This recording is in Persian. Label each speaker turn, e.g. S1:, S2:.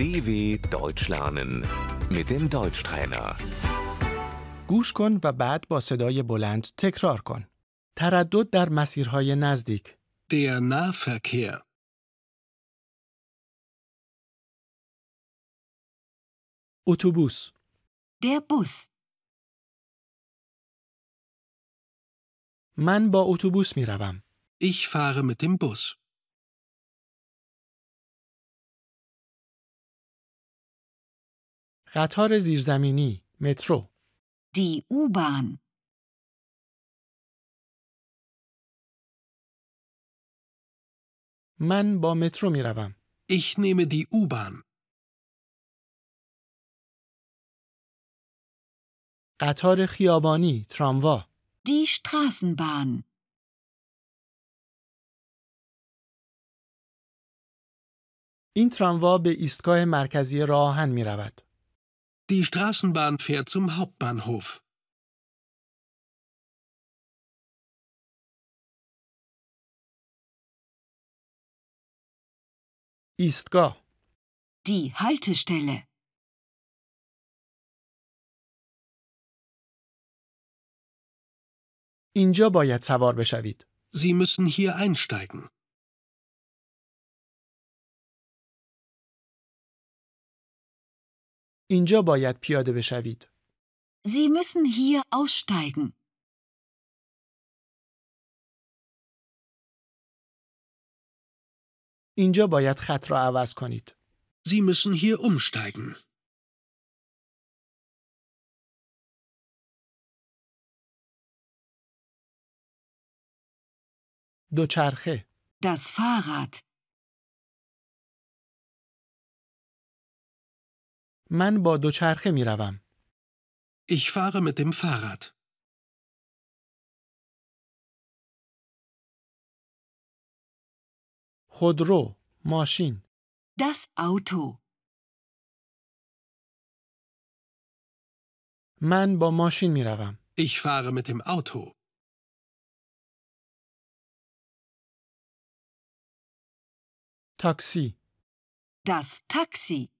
S1: DW Deutsch lernen mit dem Deutschtrainer.
S2: گوش کن و بعد با صدای بلند تکرار کن. تردد در مسیرهای نزدیک.
S3: Der Nahverkehr.
S2: اتوبوس،
S4: Der Bus.
S2: من با اتوبوس می روم.
S3: Ich fahre mit dem Bus.
S2: قطار زیرزمینی، مترو،
S4: Die U-Bahn.
S2: من با مترو می روم.
S3: Ich nehme die U-Bahn.
S2: قطار خیابانی، تراموا،
S4: Die Straßenbahn.
S2: این تراموا به ایستگاه مرکزی راه آهن می رود.
S3: Die Straßenbahn fährt zum Hauptbahnhof.
S2: ایستگاه،
S4: Die Haltestelle.
S2: اینجا باید سوار بشوید.
S3: Sie müssen hier einsteigen.
S2: اینجا باید پیاده بشوید.
S4: Sie müssen hier aussteigen.
S2: اینجا باید خط را عوض کنید.
S3: Sie müssen hier umsteigen.
S2: دوچرخه،
S4: Das Fahrrad.
S2: من با دوچرخه می روم.
S3: Ich fahre mit dem Fahrrad.
S2: خودرو، ماشین،
S4: Das Auto.
S2: من با ماشین می روم.
S3: Ich fahre mit dem Auto.
S2: تاکسی،
S4: Das Taxi.